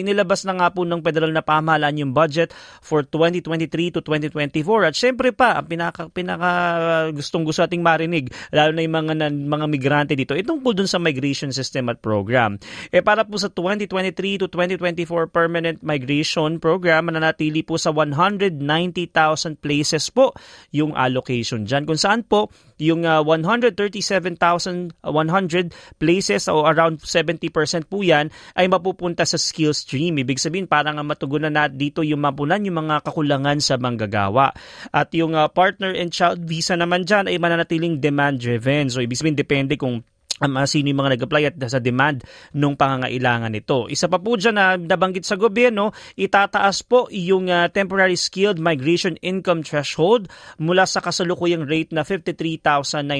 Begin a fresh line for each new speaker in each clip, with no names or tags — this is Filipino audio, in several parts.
Inilabas na nga po ng federal na pamahalaan yung budget for 2023 to 2024. At syempre pa, ang pinaka, pinaka gustong gusto ating marinig, lalo na yung mga, mga migrante dito, itong po dun sa migration system at program. E para po sa 2023 to 2024 permanent migration program, mananatili po sa 190,000 places po yung allocation dyan. Kung saan po, yung uh, 137,100 places o around 70% po yan ay mapupunta sa skills stream. Ibig sabihin parang matugunan na dito yung mapunan yung mga kakulangan sa manggagawa. At yung uh, partner and child visa naman dyan ay mananatiling demand driven. So ibig sabihin depende kung um, sino yung mga nag-apply at sa demand ng pangangailangan nito. Isa pa po dyan na nabanggit sa gobyerno, itataas po yung uh, temporary skilled migration income threshold mula sa kasalukuyang rate na $53,900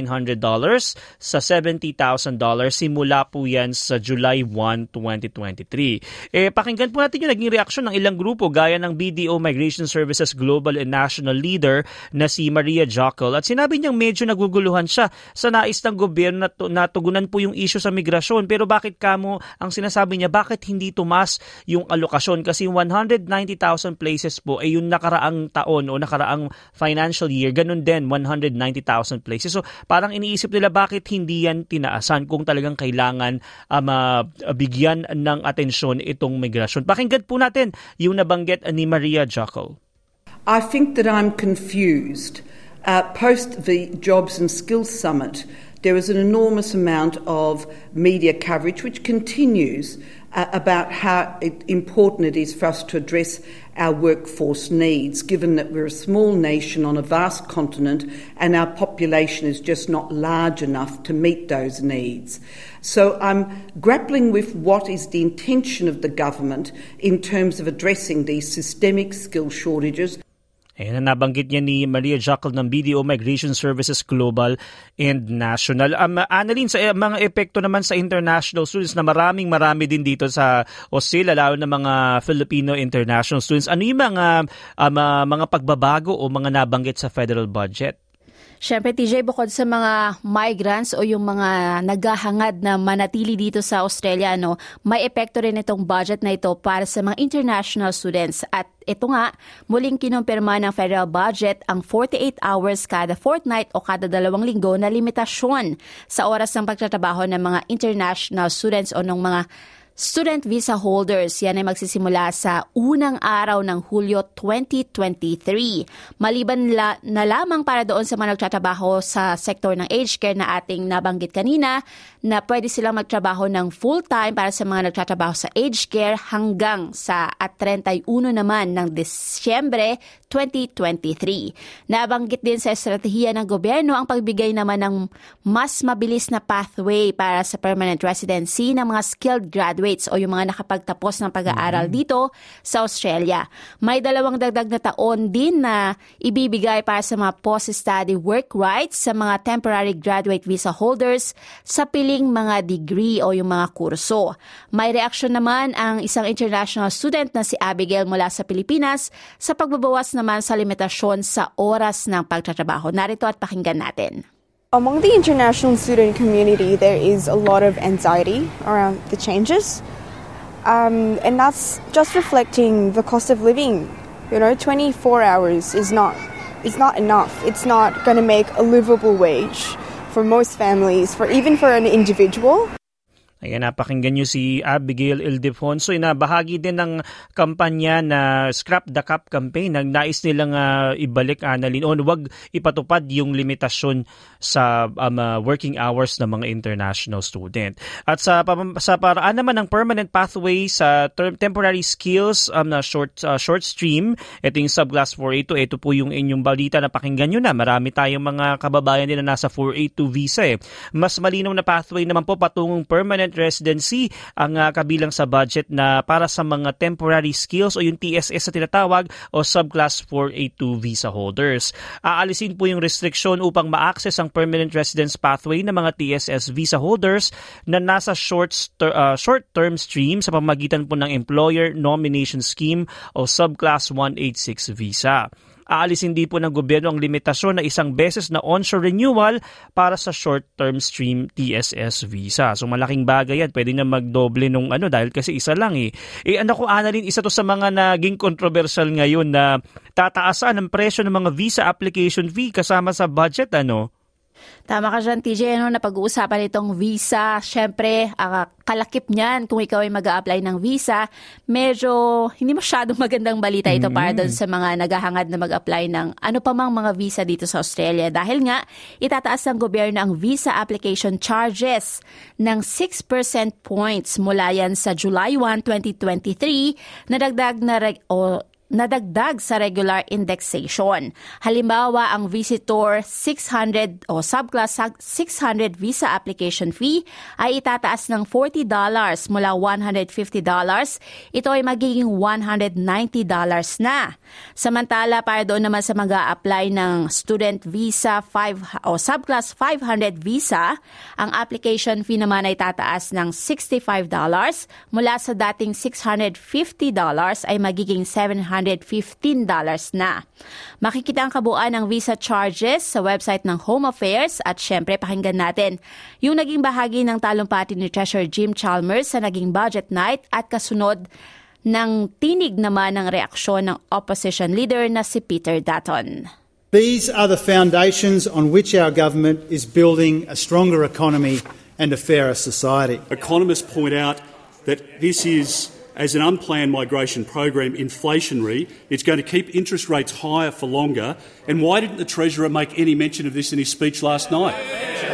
sa $70,000 simula po yan sa July 1, 2023. Eh, pakinggan po natin yung naging reaksyon ng ilang grupo gaya ng BDO Migration Services Global and National Leader na si Maria Jockel at sinabi niyang medyo naguguluhan siya sa nais ng gobyerno na, na tugunan po yung issue sa migrasyon. Pero bakit kamo, ang sinasabi niya, bakit hindi tumas yung alokasyon? Kasi 190,000 places po ay yung nakaraang taon o nakaraang financial year, ganun din, 190,000 places. So parang iniisip nila bakit hindi yan tinaasan kung talagang kailangan um, uh, bigyan ng atensyon itong migrasyon. Pakinggan po natin yung nabanggit ni Maria Jaco.
I think that I'm confused. Uh, post the Jobs and Skills Summit, there was an enormous amount of media coverage, which continues, uh, about how important it is for us to address our workforce needs, given that we're a small nation on a vast continent and our population is just not large enough to meet those needs. So I'm grappling with what is the intention of the government in terms of addressing these systemic skill shortages.
Ayan na nabanggit niya ni Maria Jackal ng BDO Migration Services Global and National. Um, Annalyn, sa uh, mga epekto naman sa international students na maraming marami din dito sa Australia, lalo na mga Filipino international students, ano yung mga, um, uh, mga pagbabago o mga nabanggit sa federal budget?
Siyempre, TJ, bukod sa mga migrants o yung mga naghahangad na manatili dito sa Australia, no, may epekto rin itong budget na ito para sa mga international students. At ito nga, muling kinumpirma ng federal budget ang 48 hours kada fortnight o kada dalawang linggo na limitasyon sa oras ng pagtatrabaho ng mga international students o ng mga student visa holders. Yan ay magsisimula sa unang araw ng Hulyo 2023. Maliban la, na lamang para doon sa mga nagtatrabaho sa sektor ng aged care na ating nabanggit kanina na pwede silang magtrabaho ng full-time para sa mga nagtatrabaho sa aged care hanggang sa at 31 naman ng Disyembre 2023. Nabanggit din sa estratehiya ng gobyerno ang pagbigay naman ng mas mabilis na pathway para sa permanent residency ng mga skilled graduates o yung mga nakapagtapos ng pag-aaral mm-hmm. dito sa Australia. May dalawang dagdag na taon din na ibibigay para sa mga post-study work rights sa mga temporary graduate visa holders sa piling mga degree o yung mga kurso. May reaksyon naman ang isang international student na si Abigail mula sa Pilipinas sa pagbabawas naman sa limitasyon sa oras ng pagtatrabaho. Narito at pakinggan natin.
Among the international student community, there is a lot of anxiety around the changes. Um, and that's just reflecting the cost of living. You know, 24 hours is not, is not enough. It's not going to make a livable wage for most families, for even for an individual.
Ayan, napakinggan nyo si Abigail Ildefonso. Inabahagi din ng kampanya na Scrap the Cup campaign. Nagnais nilang uh, ibalik, Annalyn, o wag ipatupad yung limitasyon sa um, uh, working hours ng mga international student. At sa, sa paraan naman ng permanent pathway sa term, temporary skills um, na short, uh, short stream, ito yung subclass 482, ito po yung inyong balita na pakinggan nyo na. Marami tayong mga kababayan din na nasa 482 visa. Eh. Mas malinaw na pathway naman po patungong permanent permanent residency ang uh, kabilang sa budget na para sa mga temporary skills o yung TSS sa tinatawag o subclass 482 visa holders. Aalisin po yung restriction upang ma-access ang permanent residence pathway ng mga TSS visa holders na nasa short uh, short-term stream sa pamagitan po ng employer nomination scheme o subclass 186 visa. Aalisin din po ng gobyerno ang limitasyon na isang beses na onshore renewal para sa short-term stream TSS visa. So malaking bagay yan. Pwede na magdoble nung ano dahil kasi isa lang eh. Eh ano ko Annalyn, isa to sa mga naging controversial ngayon na tataasan ang presyo ng mga visa application fee kasama sa budget ano?
Tama ka dyan, TJ, ano, na pag-uusapan itong visa. Siyempre, uh, kalakip niyan kung ikaw ay mag apply ng visa. Medyo hindi masyadong magandang balita ito mm-hmm. para doon sa mga naghahangad na mag-apply ng ano pa mang mga visa dito sa Australia. Dahil nga, itataas ng gobyerno ang visa application charges ng 6% points mula yan sa July 1, 2023 na dagdag na reg- o nadagdag sa regular indexation. Halimbawa, ang visitor 600 o subclass 600 visa application fee ay itataas ng $40 mula $150. Ito ay magiging $190 na. Samantala, para doon naman sa mga apply ng student visa 5 o subclass 500 visa, ang application fee naman ay tataas ng $65 mula sa dating $650 ay magiging $700 $115 na. Makikita ang kabuuan ng visa charges sa website ng Home Affairs at syempre pakinggan natin yung naging bahagi ng talumpati ni Treasurer Jim Chalmers sa naging budget night at kasunod ng tinig naman ng reaksyon ng opposition leader na si Peter Dutton.
These are the foundations on which our government is building a stronger economy and a fairer society.
Economists point out that this is as an unplanned migration program inflationary. It's going to keep interest rates higher for longer. And why didn't the Treasurer make any mention of this in his speech last night?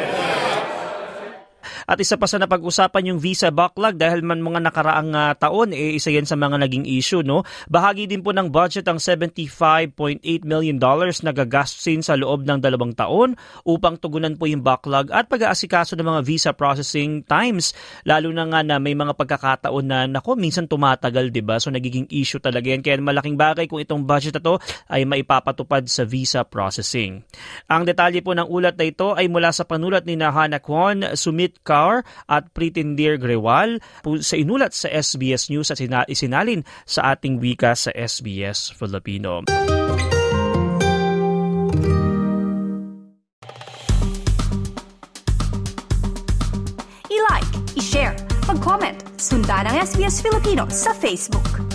At isa pa sa napag-usapan yung visa backlog dahil man mga nakaraang uh, taon, eh, isa yan sa mga naging issue. No? Bahagi din po ng budget ang $75.8 million na gagastin sa loob ng dalawang taon upang tugunan po yung backlog at pag-aasikaso ng mga visa processing times. Lalo na nga na may mga pagkakataon na, nako, minsan tumatagal, di ba? So nagiging issue talaga yan. Kaya malaking bagay kung itong budget na to ay maipapatupad sa visa processing. Ang detalye po ng ulat na ito ay mula sa panulat ni Nahana Kwon, Sumit Ka Kaur at Pretendir Grewal sa inulat sa SBS News at isinalin sa ating wika sa SBS Filipino.
I-like, i-share, mag-comment, sundan ang SBS Filipino sa Facebook.